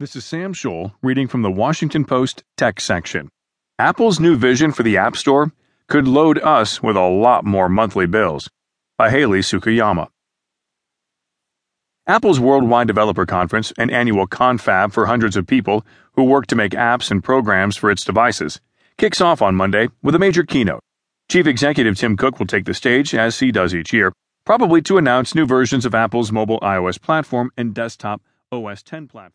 This is Sam Scholl reading from the Washington Post tech section. Apple's new vision for the App Store could load us with a lot more monthly bills. By Hayley Tsukayama. Apple's Worldwide Developer Conference, an annual confab for hundreds of people who work to make apps and programs for its devices, kicks off on Monday with a major keynote. Chief Executive Tim Cook will take the stage, as he does each year, probably to announce new versions of Apple's mobile iOS platform and desktop OS X platform.